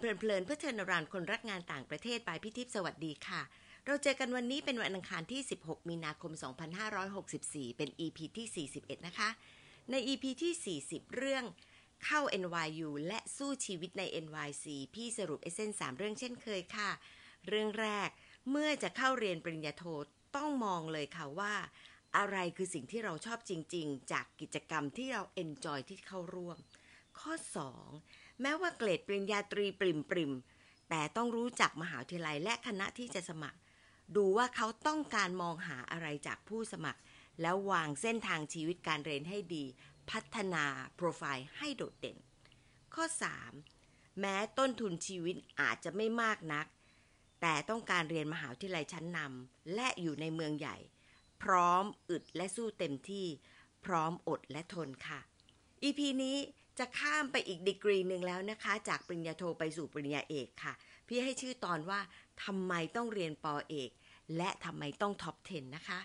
เพลินๆเพื่อเทินรานคนรักงานต่างประเทศบายพิทิพสวัสดีค่ะ เราเจอกันวันนี้เป็นวันอังคารที่ 16 มีนาคม 2564 เป็น EP ที่ 41 นะคะ ใน EP ที่ 40 เรื่องเข้า NYU และสู้ชีวิตใน NYC พี่สรุปเอเซน3เรื่องเช่นเคยค่ะ เรื่องแรกเมื่อจะเข้าเรียนปริญญาโทต้องมองเลยค่ะว่า อะไรคือสิ่งที่เราชอบจริง ๆ จากกิจกรรมที่เราเอนจอยที่เข้าร่วม ข้อ 2 แม้ว่าเกรดปริญญาตรีปริมปริมแต่ต้องรู้จักมหาวิทยาลัยและคณะที่จะสมัคร ดูว่าเขาต้องการมองหาอะไรจากผู้สมัคร แล้ววางเส้นทางชีวิตการเรียนให้ดี พัฒนาโปรไฟล์ให้โดดเด่น ข้อ 3 แม้ต้นทุนชีวิตอาจจะไม่มากนัก แต่ต้องการเรียนมหาวิทยาลัยชั้นนำและอยู่ในเมืองใหญ่ พร้อมอึดและสู้เต็มที่ พร้อมอดและทนค่ะ EP นี้ จะข้ามไปอีกดีกรีหนึ่งแล้วนะคะ จากปริญญาโทไปสู่ปริญญาเอกค่ะ พี่ให้ชื่อตอนว่าทำไมต้องเรียนปอเอก และทำไมต้องท็อป 10 นะคะ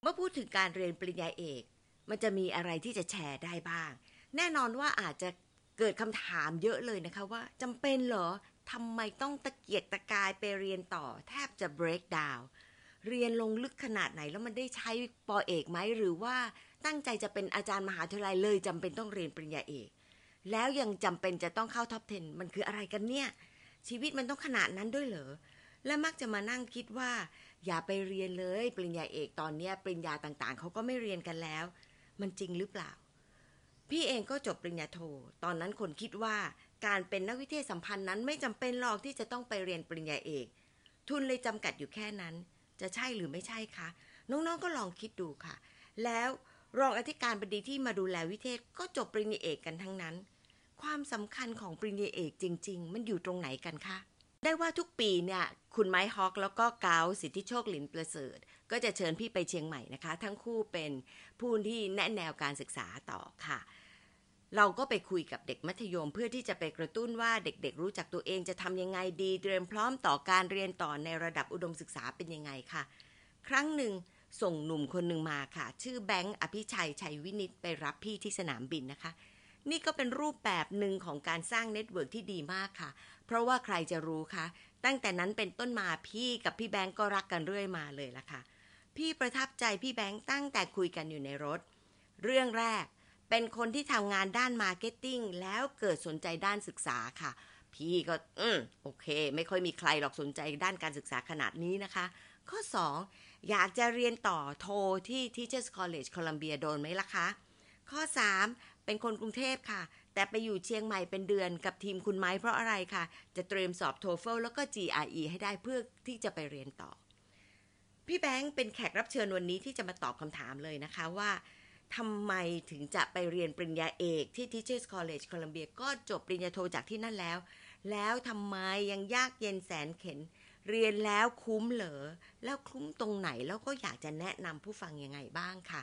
เมื่อพูดถึงการเรียนปริญญาเอก มันจะมีอะไรที่จะแชร์ได้บ้าง แน่นอนว่าอาจจะเกิดคำถามเยอะเลยนะคะว่าจำเป็นเหรอทำไมต้องตะเกียกตะกายไปเรียนต่อ แทบจะ break down เรียนลงลึกขนาดไหนแล้วมันได้ใช้ปอเอกไหมหรือว่าตั้งใจจะเป็นอาจารย์มหาวิทยาลัยเลยจำเป็นต้องเรียนปริญญาเอก แล้วยังจำเป็นจะต้องเข้าท็อป 10 มันคืออะไรกันเนี่ย ชีวิตมันต้องขนาดนั้นด้วยเหรอ และมักจะมานั่งคิดว่า อย่าไปเรียนเลย ปริญญาเอกตอนเนี้ปริญญาต่างๆ เขาก็ไม่เรียนกันแล้ว มันจริงหรือเปล่า พี่เองก็จบปริญญาโท ตอนนั้นคนคิดว่าการเป็นนักวิทยสัมพันธ์นั้นไม่จำเป็นหรอกที่จะต้องไปเรียนปริญญาเอก ทุนเลยจำกัดอยู่แค่นั้น จะใช่หรือไม่ใช่คะ น้องๆก็ลองคิดดูค่ะ แล้วรองอธิการบดีที่มาดูแลวิเทศก็จบปริญญาเอกกันทั้งนั้น ความสำคัญของปริญญาเอกจริง ๆ มันอยู่ตรงไหนกันคะ ได้ว่าทุกปีเนี่ยคุณไม้ฮอกแล้วก็เกาสิทธิโชคหลินประเสริฐ ก็จะเชิญพี่ไปเชียงใหม่นะคะ ทั้งคู่เป็นผู้ที่แนะแนวการศึกษาต่อค่ะ เราก็ไปคุยกับเด็กมัธยม เพื่อที่จะไปกระตุ้นว่าเด็กๆ รู้จักตัวเองจะทำยังไงดี เตรียมพร้อมต่อการเรียนต่อในระดับอุดมศึกษาเป็นยังไงค่ะ ครั้งหนึ่งส่งหนุ่มคนหนึ่งมาค่ะ ชื่อแบงค์อภิชัยชัยวินิตไปรับพี่ที่สนามบินนะคะ นี่ก็เป็นรูปแบบหนึ่งของการสร้าง network ที่ดีมากค่ะ เพราะว่าใครจะรู้คะ ตั้งแต่นั้นเป็นต้นมาพี่กับพี่แบงค์ก็รักกันเรื่อยมาเลยละค่ะ พี่ประทับใจพี่แบงค์ตั้งแต่คุยกันอยู่ในรถ เรื่องแรก เป็นคนที่ทำงานด้าน marketing แล้วเกิดสนใจด้านศึกษาค่ะ พี่ก็ อืมโอเค ไม่ค่อยมีใครหรอกสนใจด้านการศึกษาขนาดนี้นะคะ ข้อ 2 อยากจะเรียนต่อโทที่ Teachers College Columbia โดนไหมล่ะคะข้อ 3 เป็นคนกรุงเทพค่ะ แต่ไปอยู่เชียงใหม่เป็นเดือนกับทีมคุณไม้เพราะอะไรค่ะ จะเตรียมสอบ TOEFL แล้วก็ GRE ให้ได้เพื่อที่จะไปเรียนต่อ พี่แบงค์เป็นแขกรับเชิญวันนี้ที่จะมาตอบคำถามเลยนะคะว่าทำไมถึงจะไปเรียนปริญญาเอกที่ Teachers College Columbia ก็จบปริญญาโทจากที่นั่นแล้ว แล้วทำไมยังยากเย็นแสนเข็น เรียนแล้วคุ้มเหรอ แล้วคุ้มตรงไหนแล้วก็อยากจะแนะนำผู้ฟังยังไงบ้างค่ะ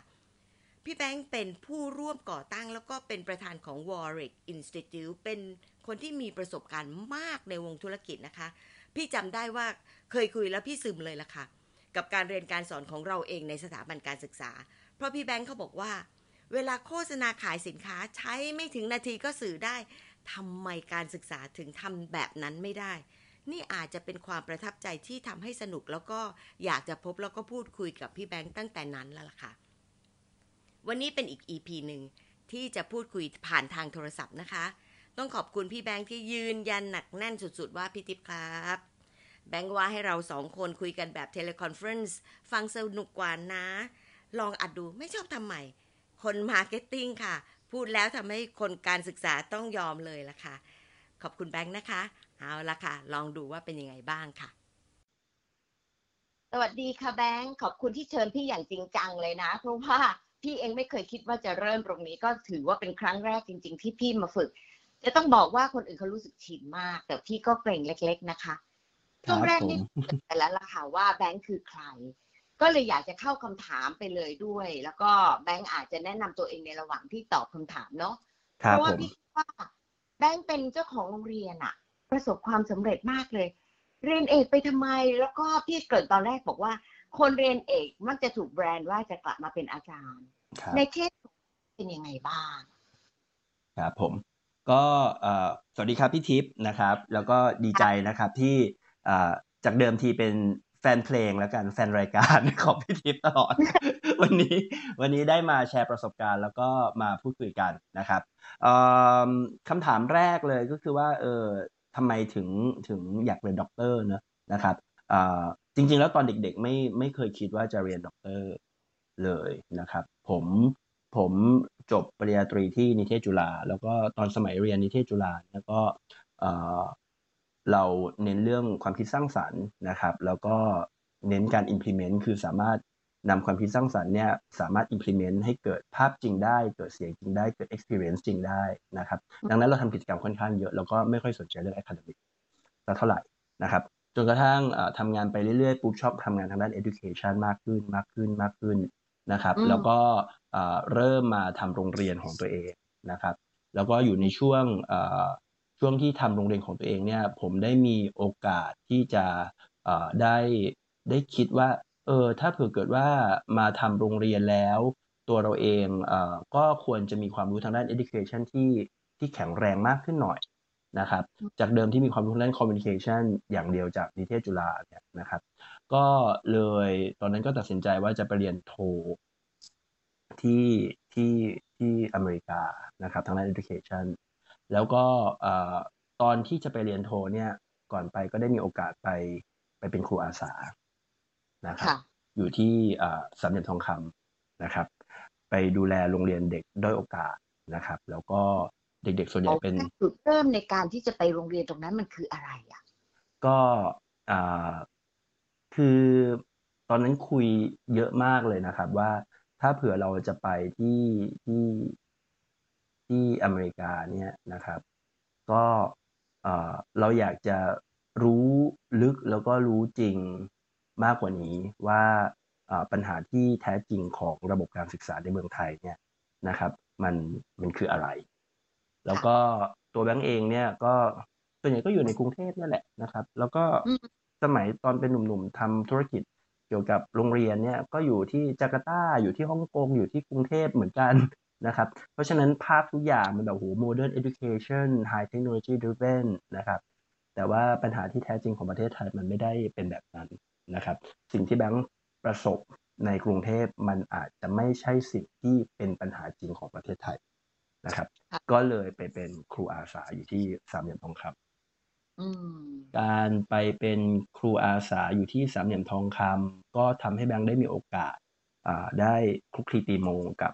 พี่แบงค์เป็นผู้ร่วมก่อตั้งแล้วก็เป็นประธานของ Warwick Institute เป็นคนที่มีประสบการณ์มากในวงธุรกิจนะคะ พี่จำได้ว่าเคยคุยแล้วพี่ซึมเลยล่ะค่ะ กับการเรียนการสอนของเราเองในสถาบันการศึกษา เพราะพี่แบงค์เขาบอกว่า เวลาโฆษณาขายสินค้าใช้ไม่ถึงนาทีก็สื่อได้ทำไมการศึกษาถึงทำแบบนั้นไม่ได้ นี่อาจจะเป็นความประทับใจที่ทำให้สนุกแล้วก็อยากจะพบแล้วก็พูดคุยกับพี่แบงค์ตั้งแต่นั้นแล้วล่ะค่ะ วันนี้เป็นอีก EP หนึ่งที่จะพูดคุยผ่านทางโทรศัพท์นะคะ ต้องขอบคุณพี่แบงค์ที่ยืนยันหนักแน่นสุดๆว่าพี่ทิพย์ครับ แบงค์ว่าให้เราสองคนคุยกันแบบ teleconference ฟังสนุกกว่านะ ลองอัดดูไม่ชอบทำใหม่ คน marketing ค่ะ พูดแล้วทำให้คนการศึกษาต้องยอมเลยล่ะค่ะ ขอบคุณแบงค์นะคะ เอาละค่ะ ลองดูว่าเป็นยังไงบ้างค่ะสวัสดีค่ะแบงค์ขอบคุณที่เชิญพี่อย่างจริงจังเลยนะ เพราะว่า พี่เองไม่เคยคิดว่าจะเริ่มตรงนี้ ก็ถือว่าเป็นครั้งแรกจริง ๆ ที่พี่มาฝึก จะต้องบอกว่าคนอื่นเขารู้สึกชินมาก แต่พี่ก็เกร็งเล็ก ๆ นะคะช่วงแรกนี่แต่แล้วล่ะค่ะว่าแบงค์คือใคร ก็เลยอยากจะเข้าคำถามไปเลยด้วย แล้วก็แบงค์อาจจะแนะนำตัวเองในระหว่างที่ตอบคำถามเนาะเพราะว่าพี่ว่าแบงค์เป็นเจ้าของโรงเรียนอะประสบความสำเร็จมากเลย เรียนเอกไปทำไม แล้วก็พี่เกริดตอนแรกบอกว่า คนเรียนเอกมักจะถูกแบรนด์ว่าจะกลับมาเป็นอาจารย์ ในเคสเป็นยังไงบ้างครับผมก็สวัสดีครับพี่ทิพย์นะครับ แล้วก็ดีใจนะครับที่จากเดิมทีเป็นแฟนเพลงแล้วกันแฟนรายการของพี่ทิพย์ตลอด วันนี้วันนี้ได้มาแชร์ประสบการณ์แล้วก็มาพูดคุยกันนะครับคำถามแรกเลยก็คือว่าเออทำไมถึงถึงอยากเรียนด็อกเตอร์นะนะครับ จริง ๆ แล้วตอนเด็กๆไม่ไม่เคยคิดว่าจะเรียนด็อกเตอร์เลยนะครับ ผมผมจบปริญญาตรีที่นิเทศจุฬาแล้วก็ตอนสมัยเรียนนิเทศจุฬาแล้วก็เราเน้นเรื่องความคิดสร้างสรรค์นะครับ แล้วก็เน้นการ implement คือสามารถนำความคิดสร้างสรรค์เนี่ยสามารถ implement ให้เกิดภาพจริงได้ เกิดเสียงจริงได้ เกิด experience จริงได้นะครับ ดังนั้นเราทำกิจกรรมค่อนข้างเยอะ แล้วก็ไม่ค่อยสนใจเรื่อง academic สักเท่าไหร่นะครับ นกระทั่งทำงานไปเรื่อยๆปุ๊บชอบทำงานทางด้าน education มากขึ้นมากขึ้นมากขึ้นนะครับ แล้วก็เริ่มมาทำโรงเรียนของตัวเองนะครับ แล้วก็อยู่ในช่วงช่วงที่ทำโรงเรียนของตัวเองเนี่ย ผมได้มีโอกาสที่จะได้ได้คิดว่าเออถ้าเผื่อเกิดว่ามาทำโรงเรียนแล้ว ตัวเราเองเอ่อก็ควรจะมีความรู้ทางด้าน education ที่ที่แข็งแรงมากขึ้นหน่อย นะครับ จากเดิมที่มีความรู้ทางด้าน communication อย่างเดียวจากนิเทศจุฬาเนี่ยนะครับ ก็เลยตอนนั้นก็ตัดสินใจว่าจะไปเรียนโทที่ที่ที่อเมริกานะครับทางด้าน education แล้วก็ตอนที่จะไปเรียนโทเนี่ยก่อนไปก็ได้มีโอกาสไปไปเป็นครูอาสานะครับอยู่ที่สามเหลี่ยมทองคำนะครับ ไปดูแลโรงเรียนเด็กด้อยโอกาสนะครับ แล้วก็ เด็กๆ ส่วนใหญ่เป็นจุดเริ่มในการที่จะไปโรงเรียนตรงนั้นมันคืออะไรอะ ก็คือตอนนั้นคุยเยอะมากเลยนะครับ ว่าถ้าเผื่อเราจะไปที่ที่ที่อเมริกาเนี่ยนะครับ ก็เราอยากจะรู้ลึกแล้วก็รู้จริงมากกว่านี้ว่าปัญหาที่แท้จริงของระบบการศึกษาในเมืองไทยเนี่ยนะครับ มันมันคืออะไร แล้วก็ตัวแบงก์เองเนี่ยก็ส่วนใหญ่ก็อยู่ในกรุงเทพนี่แหละนะครับ แล้วก็สมัยตอนเป็นหนุ่มๆทำธุรกิจเกี่ยวกับโรงเรียนเนี่ยก็อยู่ที่จาการ์ตาอยู่ที่ฮ่องกงอยู่ที่กรุงเทพเหมือนกันนะครับ เพราะฉะนั้นภาพทุกอย่างมันแบบโห modern education high technology driven นะครับ แต่ว่าปัญหาที่แท้จริงของประเทศไทยมันไม่ได้เป็นแบบนั้นนะครับ สิ่งที่แบงค์ประสบในกรุงเทพมันอาจจะไม่ใช่สิ่งที่เป็นปัญหาจริงของประเทศไทย นะครับ ก็เลยไปเป็นครูอาสาอยู่ที่สามเหลี่ยมทองคำการไปเป็นครูอาสาอยู่ที่สามเหลี่ยมทองคำก็ทำให้แบงค์ได้มีโอกาสได้คลุกคลีตีโมกับ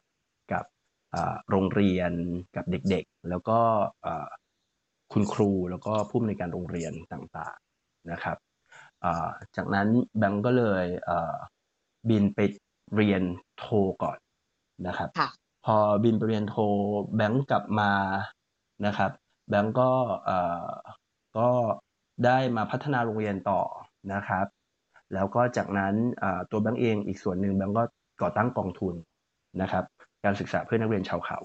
กับโรงเรียนกับเด็กๆ แล้วก็คุณครูแล้วก็ผู้อำนวยการโรงเรียนต่างๆนะครับจากนั้นแบงก์ก็เลยบินไปเรียนโทก่อนนะครับ พอบินไปเรียนโทแบงก์กลับมานะครับ แบงก์ก็ก็ได้มาพัฒนาโรงเรียนต่อนะครับ แล้วก็จากนั้นตัวแบงก์เองอีกส่วนหนึ่งแบงก์ก็ก่อตั้งกองทุนนะครับ การศึกษาเพื่อนักเรียนชาวเขา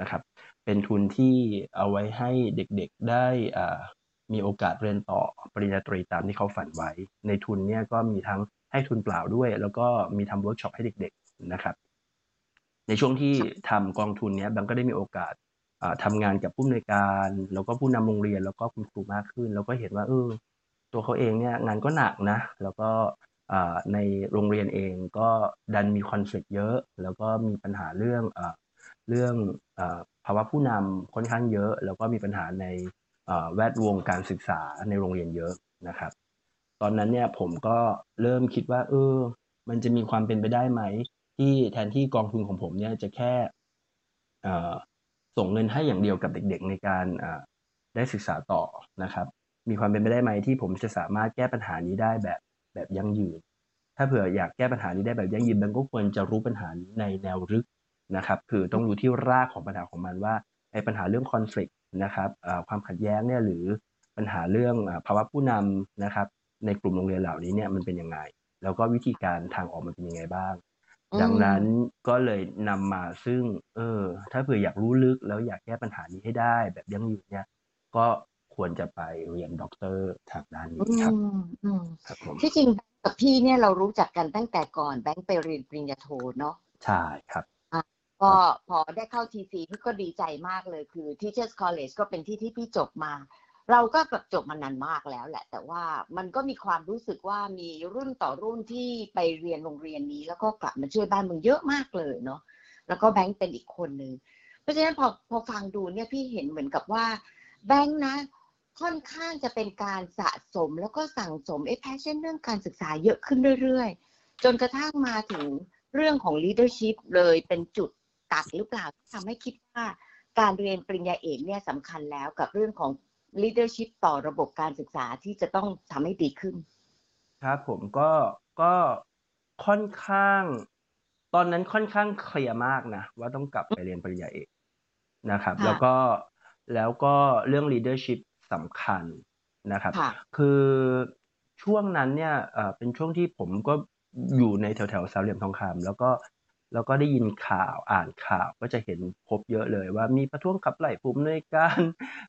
นะครับ เป็นทุนที่เอาไว้ให้เด็กๆได้มีโอกาสเรียนต่อปริญญาตรีตามที่เขาฝันไว้ ในทุนเนี่ยก็มีทั้งให้ทุนเปล่าด้วย แล้วก็มีทำเวิร์กช็อปให้เด็กๆนะครับ ในช่วงที่ทำกองทุนเนี้ยแบงก็ได้มีโอกาสทำงานกับผู้อำนวยการ แล้วก็ผู้นำโรงเรียนแล้วก็คุณครูมากขึ้น แล้วก็เห็นว่าเออตัวเขาเองเนี่ยงานก็หนักนะ แล้วก็ในโรงเรียนเองก็ดันมี conflict เยอะ แล้วก็มีปัญหาเรื่องเรื่องภาวะผู้นำค่อนข้างเยอะ แล้วก็มีปัญหาในแวดวงการศึกษาในโรงเรียนเยอะนะครับ ตอนนั้นเนี่ยผมก็เริ่มคิดว่า เออ มันจะมีความเป็นไปได้ไหม ที่แทนที่กองทุนของผมเนี่ยจะแค่ส่งเงินให้อย่างเดียวกับเด็กๆ ในการได้ศึกษาต่อนะครับ มีความเป็นไปได้ไหมที่ผมจะสามารถแก้ปัญหานี้ได้แบบแบบยั่งยืน ถ้าเผื่ออยากแก้ปัญหานี้ได้แบบยั่งยืนมันก็ควรจะรู้ปัญหานี้ในแนวลึกนะครับ คือต้องรู้ที่รากของปัญหาของมันว่าไอ้ปัญหาเรื่องคอน FLICT นะครับความขัดแย้งเนี่ยหรือปัญหาเรื่องภาวะผู้นำนะครับ ในกลุ่มโรงเรียนเหล่านี้เนี่ยมันเป็นยังไง แล้วก็วิธีการทางออกมันเป็นยังไงบ้าง ดังนั้นก็เลยนำมาซึ่ง เออ ถ้าเผื่ออยากรู้ลึกแล้วอยากแก้ปัญหานี้ให้ได้ แบบยั่งยืนเนี่ย ก็ควรจะไปเรียนด็อกเตอร์ทางด้านนี้ครับครับผมที่จริงกับพี่เนี่ยเรารู้จักกันตั้งแต่ก่อนแบงค์ไปเรียนปริญญาโทเนาะใช่ครับก็ก็พอได้เข้า TC พี่ก็ดีใจมากเลยคือ Teachers College ก็เป็นที่ที่พี่จบมา เราก็แบบจบมานานมากแล้วแหละ แต่ว่ามันก็มีความรู้สึกว่ามีรุ่นต่อรุ่นที่ไปเรียนโรงเรียนนี้ แล้วก็กลับมาช่วยบ้านเมืองเยอะมากเลยเนาะแล้วก็แบงค์เป็นอีกคนหนึ่งเพราะฉะนั้นพอพอฟังดูเนี่ยพี่เห็นเหมือนกับว่าแบงค์นะค่อนข้างจะเป็นการสะสมแล้วก็สั่งสมไอ้ passion เรื่องการศึกษาเยอะขึ้นเรื่อยๆ จนกระทั่งมาถึงเรื่องของ leadership เลยเป็นจุดตัดหรือเปล่าทำให้คิดว่าการเรียนปริญญาเอกเนี่ยสำคัญแล้วกับเรื่องของ leadership ต่อระบบการศึกษาที่จะต้องทำให้ดีขึ้น ครับผมก็ก็ค่อนข้าง ตอนนั้นค่อนข้างเคลียร์มากนะว่าต้องกลับไปเรียนปริญญาเอกนะครับค่ะแล้วก็แล้วก็เรื่อง leadership สำคัญนะครับค่ะคือช่วงนั้นเนี่ยเอ่อเป็นช่วงที่ผมก็อยู่ในแถวแถวๆสามเหลี่ยมทองคำแล้วก็ แล้วก็ได้ยินข่าวอ่านข่าวก็จะเห็นพบเยอะเลยว่ามีประท้วงขับไล่ผู้อำนวยการ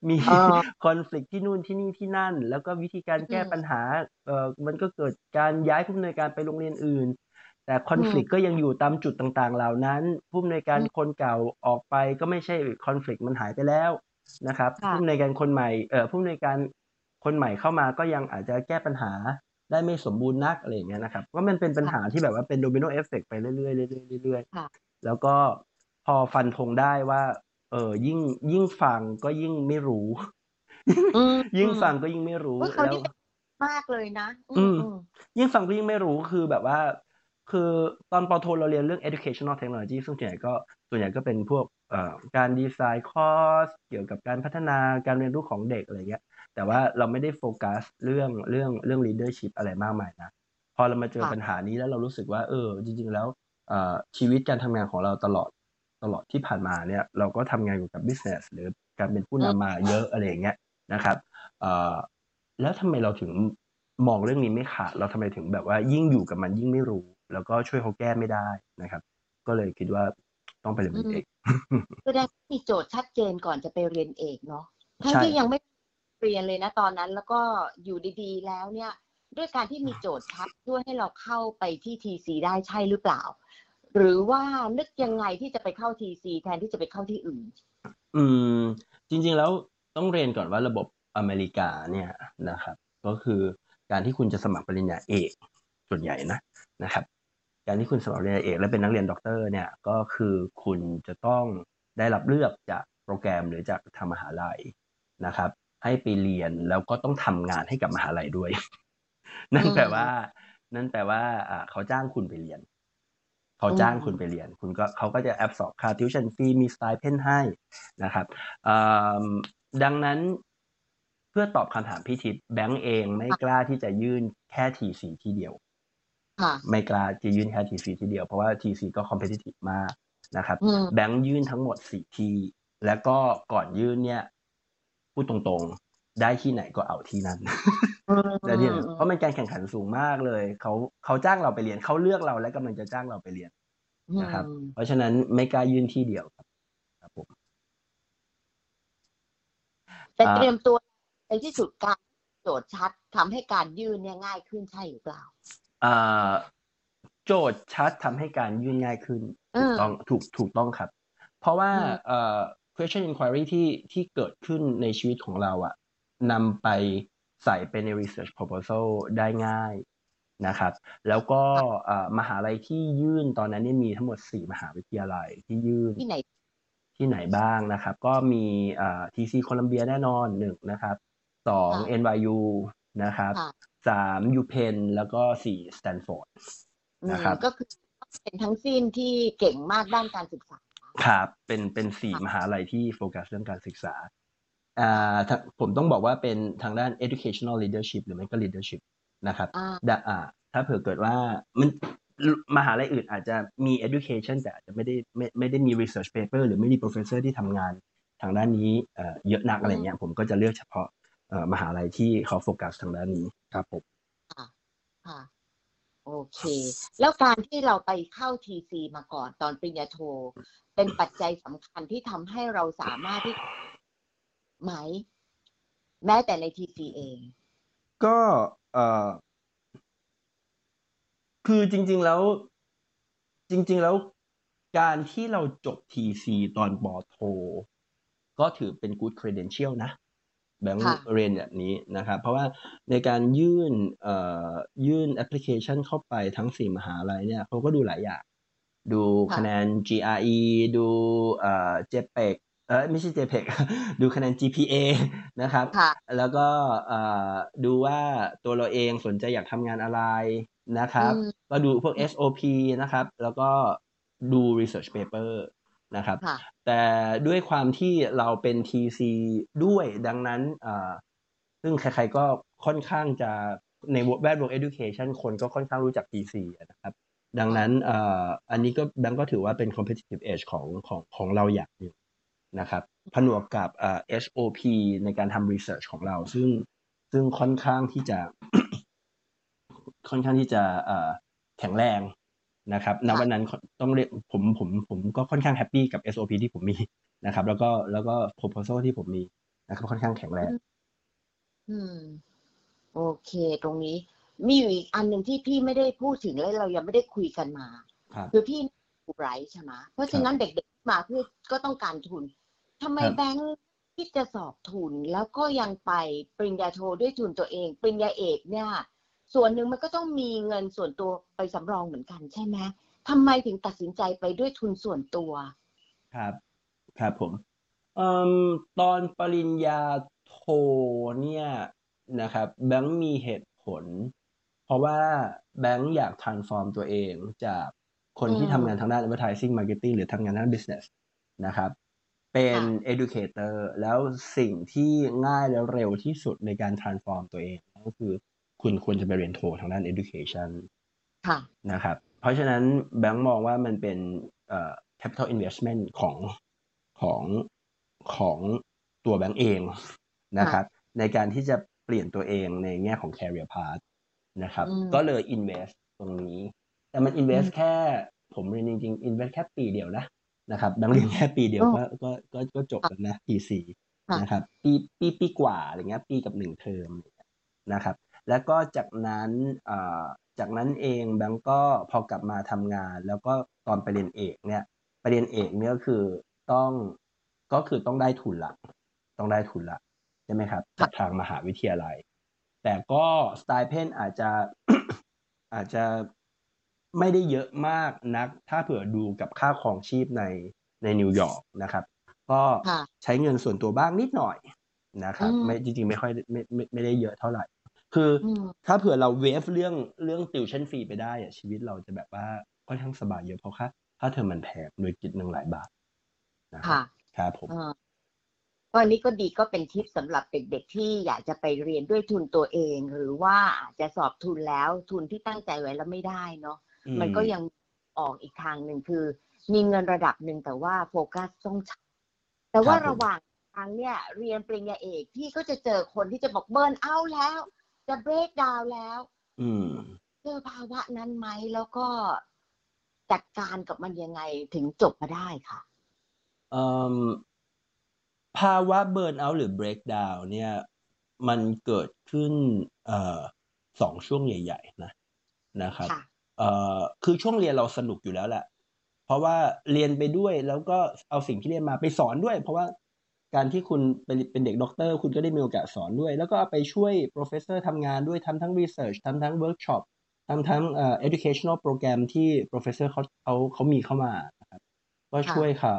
มีอ๋อคอน FLICT ที่นู่นที่นี่ที่นั่น แล้วก็วิธีการแก้อืมปัญหาเอ่อมันก็เกิดการย้ายผู้อำนวยการไปโรงเรียนอื่น แต่คอนอืม FLICT ก็ยังอยู่ตามจุดต่างๆ เหล่านั้น ผู้อำนวยการอืมคนเก่าออกไปก็ไม่ใช่conflict มันหายไปแล้วนะครับค่ะผู้อำนวยการคนใหม่เอ่อผู้อำนวยการคนใหม่เข้ามาก็ยังอาจจะแก้ปัญหา ได้ไม่สมบูรณ์นักอะไรอย่างเงี้ยนะครับว่ามันเป็นปัญหาที่แบบว่าเป็น domino effect ไปเรื่อยๆเรื่อยๆเรื่อยค่ะๆแล้วก็พอฟันธงได้ว่า เออยิ่งยิ่งฟังก็ยิ่งไม่รู้อืมยิ่งฟังก็ยิ่งไม่รู้ว่าเขาแล้วนี่เป็นมากเลยนะอืมอืมยิ่งฟังก็ยิ่งไม่รู้คือแบบว่า คือตอนปอโทเราเรียนเรื่อง educational technology ซึ่งส่วนใหญ่ก็ส่วนใหญ่ก็เป็นพวกเอ่อการดีไซน์คอร์สเกี่ยวกับการพัฒนาการเรียนรู้ของเด็กอะไรเงี้ย แต่ว่าเราไม่ได้โฟกัสเรื่องเรื่องเรื่อง leadership อะไรมากมายนะพอเรามาเจอค่ะ ปัญหานี้แล้วเรารู้สึกว่า เออ จริง ๆ แล้วเอ่อชีวิตการทำงานของเราตลอดตลอดที่ผ่านมาเนี่ย เราก็ทำงานอยู่กับ business หรือการเป็นผู้นำมาเยอะอะไรอย่างเงี้ยนะครับเอ่อแล้วทำไมเราถึงมองเรื่องนี้ไม่ขาด เราทำไมถึงแบบว่ายิ่งอยู่กับมันยิ่งไม่รู้ แล้วก็ช่วยเขาแก้ไม่ได้นะครับ ก็เลยคิดว่าต้องไปเรียนเป็นเอก แสดงว่ามีโจทย์ชัดเจนก่อนจะไปเรียนเอกเนาะทั้งใช่ที่ยังไม่ เรียนเลยนะตอนนั้น แล้วก็อยู่ดีๆ แล้วเนี่ย ด้วยการที่มีโจทย์ชัดช่วยให้เราเข้าไปที่ทีซีได้ใช่หรือเปล่า หรือว่านึกยังไงที่จะไปเข้าทีซีแทนที่จะไปเข้าที่อื่น อืม จริงๆแล้วต้องเรียนก่อนว่าระบบอเมริกาเนี่ยนะครับ ก็คือการที่คุณจะสมัครปริญญาเอกส่วนใหญ่นะนะครับ การที่คุณสมัครปริญญาเอกและเป็นนักเรียนด็อกเตอร์เนี่ยก็คือคุณจะต้องได้รับเลือกจากโปรแกรมหรือจากทางมหาลัยนะครับ ให้ไปเรียนแล้วก็ต้องทำงานให้กับมหาลัยด้วย นั่นอืมแปลว่า นั่นแปลว่าอ่าเขาจ้างคุณไปเรียน เขาจ้างคุณไปเรียน คุณก็เขาก็จะ absorb ค่า tuition fee มี stipend ให้นะครับอ่าดังนั้นเพื่อตอบคำถามพี่ทิพย์แบงก์เองไม่กล้าที่จะยื่นแค่ทีซีที่เดียวค่ะไม่กล้าจะยื่นแค่ทีซีที่เดียวเพราะว่าทีซีก็คอมเพ t i ทีฟมากนะครับอืมแบงก์ยื่นทั้งหมดสี่ที่แล้วก็ก่อนยื่นเนี่ย พูดตรงๆ ได้ที่ไหนก็เอาที่นั่นแต่ที่ไหนเพราะมันการแข่งขันสูงมากเลยเขาเขาจ้างเราไปเรียนเขาเลือกเราและกำลังจะจ้างเราไปเรียนนะครับอืมเพราะฉะนั้นไม่กล้ายื่นที่เดียวครับครับผมแต่อ่าเตรียมตัวในที่สุดการโจทย์ชัดทำให้การยื่นเนี่ยง่ายขึ้นใช่หรือเปล่าอ่าโจทย์ชัดทำให้การยื่นง่ายขึ้นอืถูกมต้องถูกถูกต้องครับ เพราะว่าอืมเอ่อ question inquiry ที่ที่เกิดขึ้นในชีวิตของเราอะนำไปใส่ไปใน research proposal ได้ง่ายนะครับ แล้วก็เอ่อมหาลัยที่ยื่นตอนนั้นเนี่ยมีทั้งหมดสี่มหาวิทยาลัยที่ยื่นที่ไหนที่ไหนบ้างนะครับ ก็มีอ่า TC โคลัมเบียแน่นอนหนึ่งนะครับสองค่ะ NYU นะครับค่ะสาม UPenn แล้วก็สี่ Stanford อืมนะครับก็คือเป็นทั้งสิ้นที่เก่งมากด้านการศึกษา ครับเป็นเป็นสี่ค่ะมหาลัยที่โฟกัสเรื่องการศึกษาอ่าถ้าผมต้องบอกว่าเป็นทางด้าน educational leadership หรือไม่ก็ leadership นะครับอ่าดะอ่าถ้าเผื่อเกิดว่ามันมหาลัยอื่นอาจจะมี education แต่อาจจะไม่ได้ไม่ไม่ได้มี research paper หรือไม่มี professor ที่ทำงานทางด้านนี้เอ่อเยอะนักอะไรเงี้ยผมก็จะเลือกเฉพาะเอ่อมหาลัยที่เขาโฟกัสทางด้านนี้ครับผมค่ะโอเค แล้วการที่เราไปเข้าทีซีมาก่อนตอนปริญญาโท เป็นปัจจัยสำคัญที่ทำให้เราสามารถที่ไหม แม้แต่ในทีซีเอง ก็เอ่อคือจริง ๆแล้ว จริง ๆ แล้วการที่เราจบ TC ตอนปอโท ก็ถือเป็น good credential นะ แบงค์ค่ะเรียนแบบนี้นะครับ เพราะว่าในการยื่นเอ่อยื่นแอปพลิเคชันเข้าไปทั้งสี่มหาลัยเนี่ยเขาก็ดูหลายอย่าง ดูค่ะคะแนน GRE ดูเอ่อ JPEG เออไม่ใช่ JPEG ดูคะแนน GPA นะครับค่ะแล้วก็เอ่อดูว่าตัวเราเองสนใจอยากทำงานอะไรนะครับอืมก็ดูพวก SOP นะครับ แล้วก็ดู research paper นะครับค่ะแต่ด้วยความที่เราเป็น TC ด้วยดังนั้นเอ่อซึ่งใครๆก็ค่อนข้างจะในแวดวง education คนก็ค่อนข้างรู้จัก TC อะนะครับ ดังนั้นเอ่ออันนี้ก็แบงก์ก็ถือว่าเป็น competitive edge ของของของเราอย่างหนึ่งนะครับ ผนวกกับเอ่อ SOP ในการทำ research ของเรา ซึ่งซึ่งค่อนข้างที่จะ ค่อนข้างที่จะเอ่อแข็งแรง นะครับณค่ะวันนั้นต้องเรียกผมผมผมก็ค่อนข้างแฮปปี้กับ SOP ที่ผมมีนะครับ แล้วก็แล้วก็ proposal ที่ผมมีนะครับค่อนข้างแข็งแรงอืม โอเค ตรงนี้ มีอยู่อีกอันหนึ่งที่พี่ไม่ได้พูดถึงและเรายังไม่ได้คุยกันมาครับคือพี่ฟูไบรท์ใช่ไหมเพราะฉะนั้นเด็กๆมาเพื่อก็ต้องการทุนทำไมครับแบงค์ที่จะสอบทุนแล้วก็ยังไปปริญญาโทด้วยทุนตัวเอง ปริญญาเอกเนี่ย ส่วนหนึ่งมันก็ต้องมีเงินส่วนตัวไปสำรองเหมือนกันใช่ไหมทำไมถึงตัดสินใจไปด้วยทุนส่วนตัว ครับ ครับผมเอ่มตอนปริญญาโทเนี่ยนะครับแบงค์มีเหตุผล เพราะว่าแบงค์อยาก transform ตัวเองจากคนที่อืมทำงานทางด้าน advertising marketing หรือทำงานด้าน business นะครับ เป็น educator แล้วสิ่งที่ง่ายและเร็วที่สุดในการ transform ตัวเอง ก็คือ คุณควรจะไปเรียนโททางด้าน education ค่ะนะครับ เพราะฉะนั้นแบงค์มองว่ามันเป็นเอ่อ capital investment ของของของตัวแบงค์เองนะครับ ในการที่จะเปลี่ยนตัวเองในแง่ของ career path นะครับอืมก็เลย invest ตรงนี้ แต่มัน invest อืมแค่ผมเรียนจริงๆ invest แค่ปีเดียวนะนะครับแบงค์เรียนแค่ปีเดียวอ๋ก็อก็ก็ก็จบแล้วนะ T4 ค่ะนะครับ ปีปีปีกว่าอะไรเงี้ย ปีกับหนึ่งเทอมนะครับ แล้วก็จากนั้นอ่าจากนั้นเองแบงก์ก็พอกลับมาทำงาน แล้วก็ตอนไปเรียนเอกเนี่ยไปเรียนเอกเนี่ยก็คือต้องก็คือต้องได้ทุนละต้องได้ทุนละใช่ไหมครับจากทางมหาวิทยาลัย แต่ก็สไตล์เพนอาจจะอาจจะไม่ได้เยอะมากนัก ถ้าเผื่อดูกับค่าครองชีพในในนิวยอร์กนะครับ ก็ค่ะใช้เงินส่วนตัวบ้างนิดหน่อยนะครับอืมไม่จริงๆ ไม่ค่อยไม่ไม่ไม่ได้เยอะเท่าไหร่ คือออืมถ้าเผื่อเรา waive เรื่องเรื่อง tuition fee ไปได้อะชีวิตเราจะแบบว่าค่อนข้างสบายเยอะเพราะค่าค่าเทอมมันแพงโดยปีหนึ่งหลายบาทนะครัค่ะบครับผมเออก็อันนี้ก็ดีก็เป็นทิปสำหรับเด็กๆที่อยากจะไปเรียนด้วยทุนตัวเอง หรือว่าอาจจะสอบทุนแล้วทุนที่ตั้งใจไว้แล้วไม่ได้เนาะอืมมันก็ยังออกอีกทางหนึ่งคือ มีเงินระดับหนึ่งแต่ว่าโฟกัสต้องชัดแต่ว่าครับผมระหว่างทางเนี่ยเรียนปริญญาเอกพี่ก็จะเจอคนที่จะบอกเบิร์นเอาท์แล้ว จะเบรกดาวแล้ว อืมเจอภาวะนั้นไหมแล้วก็จัดการกับมันยังไงถึงจบมาได้ค่ะเอ่มภาวะเบิร์นเอาท์หรือเบรกดาวน์เนี่ย มันเกิดขึ้นเอ่อสองช่วงใหญ่ ๆ นะนะครับค่ะเอ่อคือช่วงเรียนเราสนุกอยู่แล้วแหละเพราะว่าเรียนไปด้วยแล้วก็เอาสิ่งที่เรียนมาไปสอนด้วย เพราะว่า การที่คุณเป็นเป็นเด็กด็อกเตอร์คุณก็ได้มีโอกาสสอนด้วย แล้วก็เอาไปช่วย professor ทำงานด้วยทำทั้ง research ทำทั้ง workshop ทำทั้งเอ่อ educational program ที่ professor เขาเขาเขามีเข้ามานะครับก็ช่วยเขา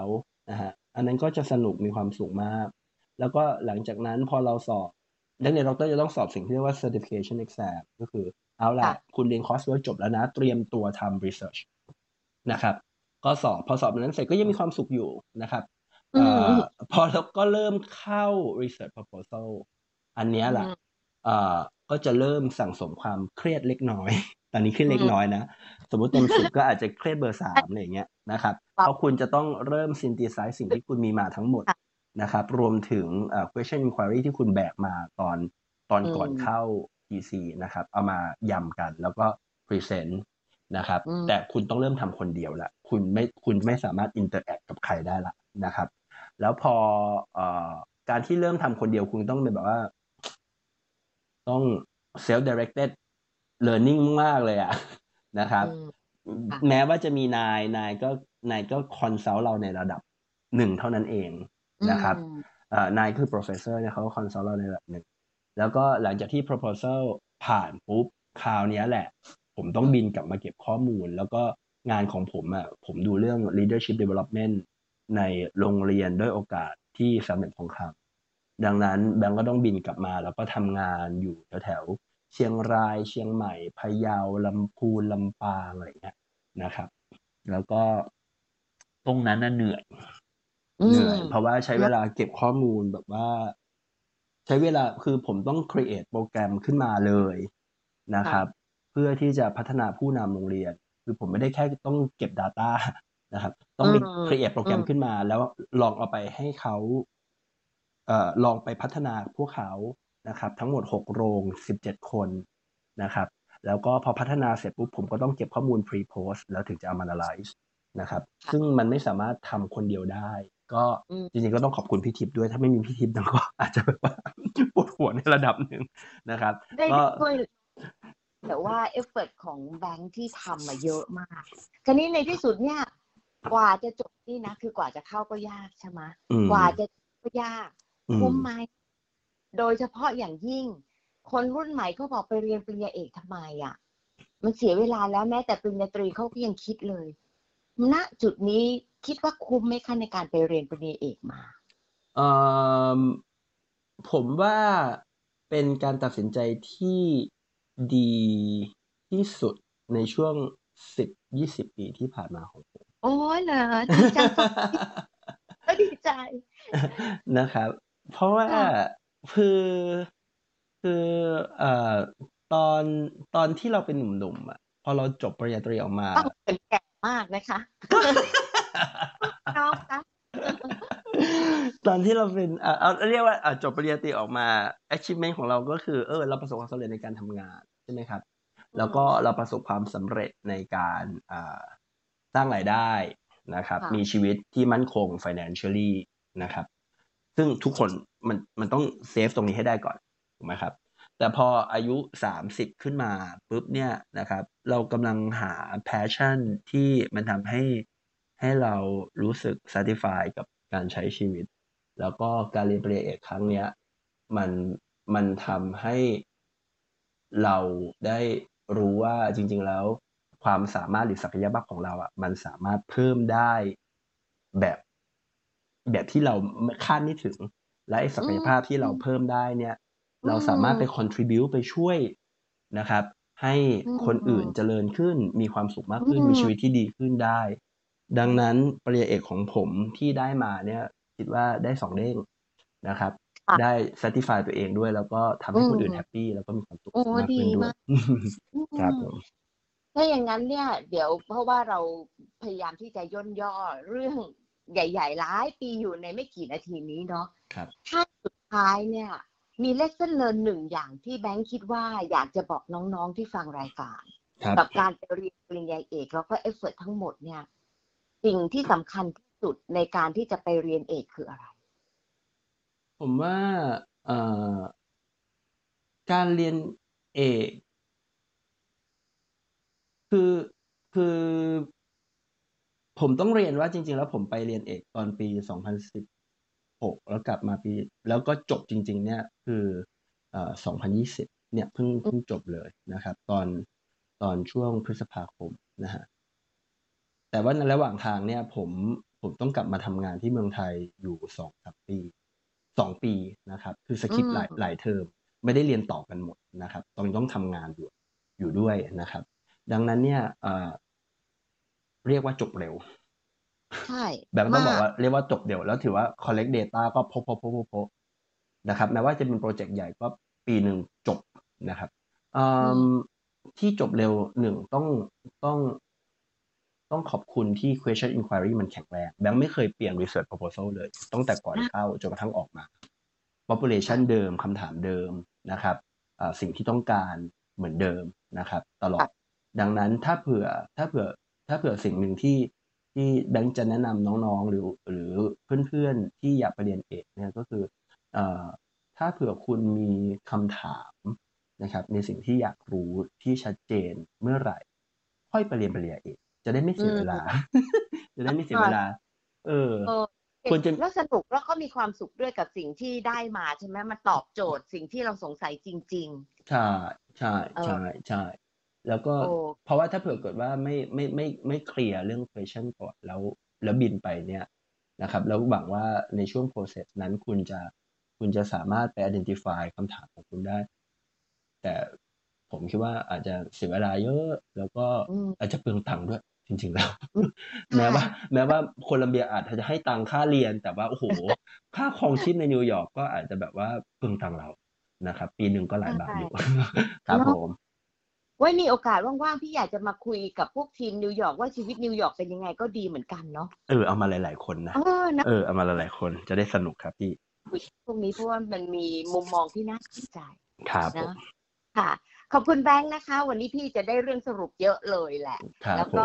นะฮะอันนั้นก็จะสนุกมีความสุขมาก แล้วก็หลังจากนั้นพอเราสอบนักเรียนด็อกเตอร์จะต้องสอบสิ่งที่เรียกว่า certification exam ก็คือเอาล่ะค่ะคุณเรียน coursework จบแล้วนะ เตรียมตัวทำ research นะครับ ก็สอบ พอสอบนั้นเสร็จก็ยังมีความสุขอยู่นะครับ อืมเอ่อพอเราก็เริ่มเข้า research proposal อันเนี้ยแหละอืมเอ่อก็จะเริ่มสั่งสมความเครียดเล็กน้อย ตอนนี้เครียดเล็กน้อยนะ สมมติเต็มสิบก็อาจจะเครียดเบอร์สามอะไรอย่างเงี้ยนะครับครับ เพราะคุณจะต้องเริ่ม synthesize สิ่งที่คุณมีมาทั้งหมดค่ะนะครับ รวมถึงเอ่อ question inquiry ที่คุณแบกมาตอนตอนก่อนอืมเข้า TC นะครับ เอามายำกันแล้วก็ present นะครับอืมแต่คุณต้องเริ่มทำคนเดียวละ คุณไม่คุณไม่สามารถ interact กับใครได้ละนะครับ แล้วพอเอ่อการที่เริ่มทำคนเดียวคุณต้องเป็นแบบว่า ต้อง self directed learning มากเลยอะนะครับอืมค่ะแม้ว่าจะมีนายนายก็นายก็คอนซัลท์เราในระดับหนึ่งเท่านั้นเองนะครับอืมอ่านายคือ professor เนี่ยเขาก็ consult เราในระดับหนึ่งแล้วก็หลังจากที่ proposal ผ่านปุ๊บคราวเนี้ยแหละ ผมต้องบินกลับมาเก็บข้อมูล แล้วก็งานของผมอะผมดูเรื่อง leadership development ในโรงเรียนด้อยโอกาสที่สามเหลี่ยมทองคำดังนั้นแบงก์ก็ต้องบินกลับมา แล้วก็ทำงานอยู่แถวๆเชียงรายเชียงใหม่พะเยาลำพูนลำปางอะไรอย่างเงี้ยนะครับ แล้วก็ตรงนั้นน่ะเหนื่อยเหนื่อย เพราะว่าใช้เวลาเก็บข้อมูลแบบว่า ใช้เวลาคือผมต้อง create โปรแกรมขึ้นมาเลยนะครับ เพื่อที่จะพัฒนาผู้นำโรงเรียน คือผมไม่ได้แค่ต้องเก็บ Data นะครับ ต้องมีอืม create โปรแกรมอืมขึ้นมา แล้วลองเอาไปให้เขาเอ่อลองไปพัฒนาพวกเขานะครับ ทั้งหมด 6 โรง 17 คนนะครับ แล้วก็พอพัฒนาเสร็จปุ๊บผมก็ต้องเก็บข้อมูล pre post แล้วถึงจะเอามา analyze นะครับค่ะซึ่งมันไม่สามารถทำคนเดียวได้ ก็อืมจริงๆก็ต้องขอบคุณพี่ทิพย์ด้วย ถ้าไม่มีพี่ทิพย์ก็อาจจะแบบว่าปวดหัวในระดับหนึ่งนะครับได้ก็ช่วยแต่ว่าเอฟเฟกของแบงค์ที่ทำมาเยอะมาก คราวนี้ในที่สุดเนี่ย กว่าจะจบนี่นะ คือกว่าจะเข้าก็ยากใช่ไหมอืมกว่าจะก็ยากอืมคุ้มไหมโดยเฉพาะอย่างยิ่ง คนรุ่นใหม่เขาบอกไปเรียนปริญญาเอกทำไมอะ มันเสียเวลาแล้วแม้แต่ปริญญาตรีเขาก็ยังคิดเลยณจุดนี้คิดว่าคุ้มไหมคะในการไปเรียนปริญญาเอกมาเอ่อผมว่าเป็นการตัดสินใจที่ดีที่สุดในช่วงสิบยี่สิบปีที่ผ่านมาของผมโอ้ยเหรอดีใจก็ดีใจ นะครับ เพราะว่าค่ะคือคือเอ่อตอนตอนที่เราเป็นหนุ่มๆอะ พอเราจบปริญญาตรีออกมาต้องเป็นแก่มากนะคะน้องคะตอนที่เราเป็นเอ่อเอาเรียกว่าอะจบปริญญาตรีออกมา achievement ของเราก็คือเออเราประสบความสำเร็จในการทำงานใช่ไหมครับ แล้วก็เราประสบความสำเร็จในการอ่า สร้างรายได้นะครับค่ะมีชีวิตที่มั่นคง financially นะครับ ซึ่งทุกคนมันมันต้องเซฟตรงนี้ให้ได้ก่อนถูกไหมครับ แต่พออายุ 30 ขึ้นมาปุ๊บเนี่ยนะครับ เรากำลังหา passion ที่มันทำให้ให้เรารู้สึก satisfy กับการใช้ชีวิต แล้วก็การเรียนปริญญาเอกครั้งเนี้ยมันมันทำให้เราได้รู้ว่าจริง ๆ แล้ว ความสามารถหรือศักยภาพของเราอะ มันสามารถเพิ่มได้แบบแบบที่เราคาดไม่ถึง และไอ้ศักยภาพที่เราเพิ่มได้เนี่ย เราสามารถไป contribute ไปช่วยนะครับ ให้คนอื่นเจริญขึ้น มีความสุขมากขึ้น มีชีวิตที่ดีขึ้นได้ ดังนั้นปริญญาเอกของผมที่ได้มาเนี่ย คิดว่าได้สองเด้งนะครับค่ะได้ satisfy ตัวเองด้วย แล้วก็ทำให้คนอื่นอืมแฮปปี้แล้วก็มีความสุขโอ้มากขึ้นดีด้วมายกครับผม ถ้าอย่างนั้นเนี่ย เดี๋ยวเพราะว่าเราพยายามที่จะย่นย่อเรื่องใหญ่ๆหลายปีอยู่ในไม่กี่นาทีนี้เนาะครับถ้าสุดท้ายเนี่ย มีเล s เ o นเ l ิ a นหนึ่งอย่างที่แบงค์คิดว่าอยากจะบอกน้องๆที่ฟังรายการครับกับการไปเรียนปริญญาเอกแล้วก็ effort ทั้งหมดเนี่ย สิ่งที่สำคัญที่สุดในการที่จะไปเรียนเอกคืออะไร ผมว่าเอ่อการเรียนเอก คือคือผมต้องเรียนว่าจริง ๆ แล้วผมไปเรียนเอกตอนปี 2016 แล้วกลับมาปี แล้วก็จบจริง ๆ เนี่ยคือเอ่อ2020 เนี่ยเพิ่งเพิ่งจบเลยนะครับ ตอนตอนช่วงพฤษภาคมนะฮะแต่ว่าในระหว่างทางเนี่ย ผมผมต้องกลับมาทำงานที่เมืองไทยอยู่สองสามปีสองปีนะครับ คือสคริปต์หลายอืมหลายเทอมไม่ได้เรียนต่อกันหมดนะครับตอนต้องทำงานอยู่อยู่ด้วยนะครับ ดังนั้นเนี่ยเอ่อเรียกว่าจบเร็วใช่แบบต้องบอกว่าเรียกว่าจบเร็วแล้วถือว่า collect data ก็พบพบพบพบพบนะครับแม้ว่าจะเป็นโปรเจกต์ใหญ่ก็ปีหนึ่งจบนะครับอืมที่จบเร็วหนึ่งต้องต้อง ต้องขอบคุณที่ question inquiry มันแข็งแรงแบงค์ไม่เคยเปลี่ยน research proposal เลยตั้งแต่ก่อนเข้าจนกระทั่งออกมา population เดิมคำถามเดิมนะครับอ่าสิ่งที่ต้องการเหมือนเดิมนะครับ ตลอด ดังนั้นถ้าเผื่อถ้าเผื่อถ้าเผื่อสิ่งหนึ่งที่ที่แบงค์จะแนะนำน้องๆ หรือหรือเพื่อนๆที่อยากไปเรียนเอกเนี่ยก็คือเอ่อถ้าเผื่อคุณมีคำถามนะครับในสิ่งที่อยากรู้ที่ชัดเจนเมื่อไหร่ ค่อยไปเรียนปริญญาเอกจะได้ไม่เสียเวลา จะได้ไม่เสียเวลา เออเออควรจะแล้วสนุกแล้วก็มีความสุขด้วยกับสิ่งที่ได้มาใช่ไหมมันตอบโจทย์สิ่งที่เราสงสัยจริงใช่ใช่เออใช่ใช่ แล้วก็โอ้ เพราะว่าถ้าเผื่อเกิดว่าไม่ไม่ไม่ไม่เคลียร์เรื่อง question ก่อนแล้วแล้วบินไปเนี่ยนะครับ แล้วหวังว่าในช่วง process นั้นคุณจะคุณจะสามารถไป identify คำถามของคุณได้ แต่ผมคิดว่าอาจจะเสียเวลาเยอะ แล้วก็อืมอาจจะเปลืองตังค์ด้วย จริง ๆ แล้วอืมแม้ว่าค่ะแม้ว่าโคลัมเบียอาจจะให้ตังค่าเรียน แต่ว่าโอ้โห ค่าครองชีพในนิวยอร์กก็อาจจะแบบว่าเปลืองตังค์เรานะครับ ปีหนึ่งก็หลายบาทอยู่ ครับผม ไว้มีโอกาสว่างๆพี่อยากจะมาคุยกับพวกทีมนิวยอร์กว่าชีวิตนิวยอร์กเป็นยังไงก็ดีเหมือนกันเนาะเออเอามาหลายๆคนนะเออนะเออเอามาหลายๆคนจะได้สนุกครับพี่คุยพวกนี้เพราะว่ามันมีมุมมองที่น่าสนใจครับผนะมค่ะ ขอบคุณแบงค์นะคะ วันนี้พี่จะได้เรื่องสรุปเยอะเลยแหละครับแล้วผก็ม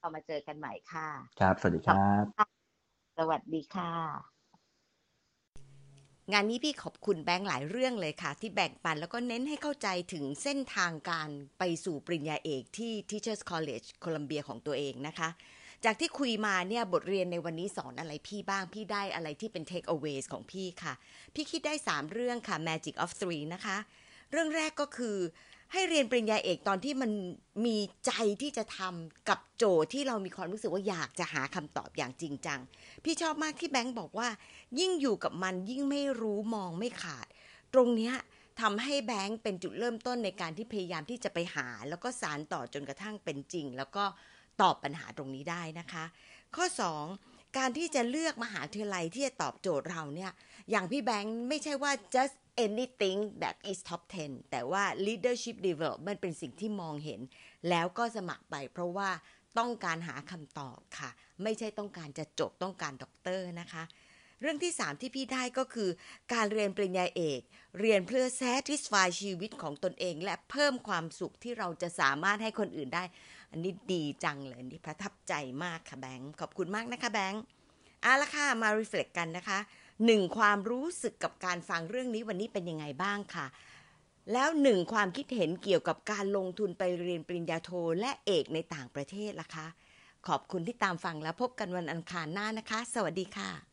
เรามาเจอกันใหม่ค่ะ ครับ สวัสดีครับ สวัสดีค่ะ งานนี้พี่ขอบคุณแบงค์หลายเรื่องเลยค่ะ ที่แบ่งปันแล้วก็เน้นให้เข้าใจถึงเส้นทางการไปสู่ปริญญาเอกที่ Teachers College โคลัมเบียของตัวเองนะคะ จากที่คุยมาเนี่ยบทเรียนในวันนี้สอนอะไรพี่บ้าง พี่ได้อะไรที่เป็น take aways ของพี่ค่ะ พี่คิดได้ 3 เรื่องค่ะ Magic of Three นะคะ เรื่องแรกก็คือ ให้เรียนปริญญาเอกตอนที่มันมีใจที่จะทำกับโจทย์ที่เรามีความรู้สึกว่าอยากจะหาคำตอบอย่างจริงจัง พี่ชอบมากที่แบงค์บอกว่า ยิ่งอยู่กับมันยิ่งไม่รู้มองไม่ขาด ตรงเนี้ยทำให้แบงค์เป็นจุดเริ่มต้นในการที่พยายามที่จะไปหา แล้วก็สารต่อจนกระทั่งเป็นจริง แล้วก็ตอบปัญหาตรงนี้ได้นะคะ ข้อ 2 การที่จะเลือกมหาวิทยาลัยที่จะตอบโจทย์เราเนี่ยอย่างพี่แบงค์ไม่ใช่ว่า just anything that is top 10 แต่ว่า leadership development เป็นสิ่งที่มองเห็น แล้วก็สมัครไปเพราะว่าต้องการหาคำตอบค่ะ ไม่ใช่ต้องการจะจบต้องการด็อกเตอร์นะคะ เรื่องที่ 3 ที่พี่ได้ก็คือ การเรียนปริญญาเอก เรียนเพื่อ satisfy ชีวิตของตนเอง และเพิ่มความสุขที่เราจะสามารถให้คนอื่นได้ อันนี้ดีจังเลยนนี่ประทับใจมากค่ะแบงค์ขอบคุณมากนะคะแบงค์เอาละค่ะมา reflect กันนะคะ หนึ่งความรู้สึกกับการฟังเรื่องนี้วันนี้เป็นยังไงบ้างค่ะ แล้วหนึ่งความคิดเห็นเกี่ยวกับการลงทุนไปเรียนปริญญาโทและเอกในต่างประเทศล่ะคะ ขอบคุณที่ตามฟังแล้วพบกันวันอังคารหน้านะคะ สวัสดีค่ะ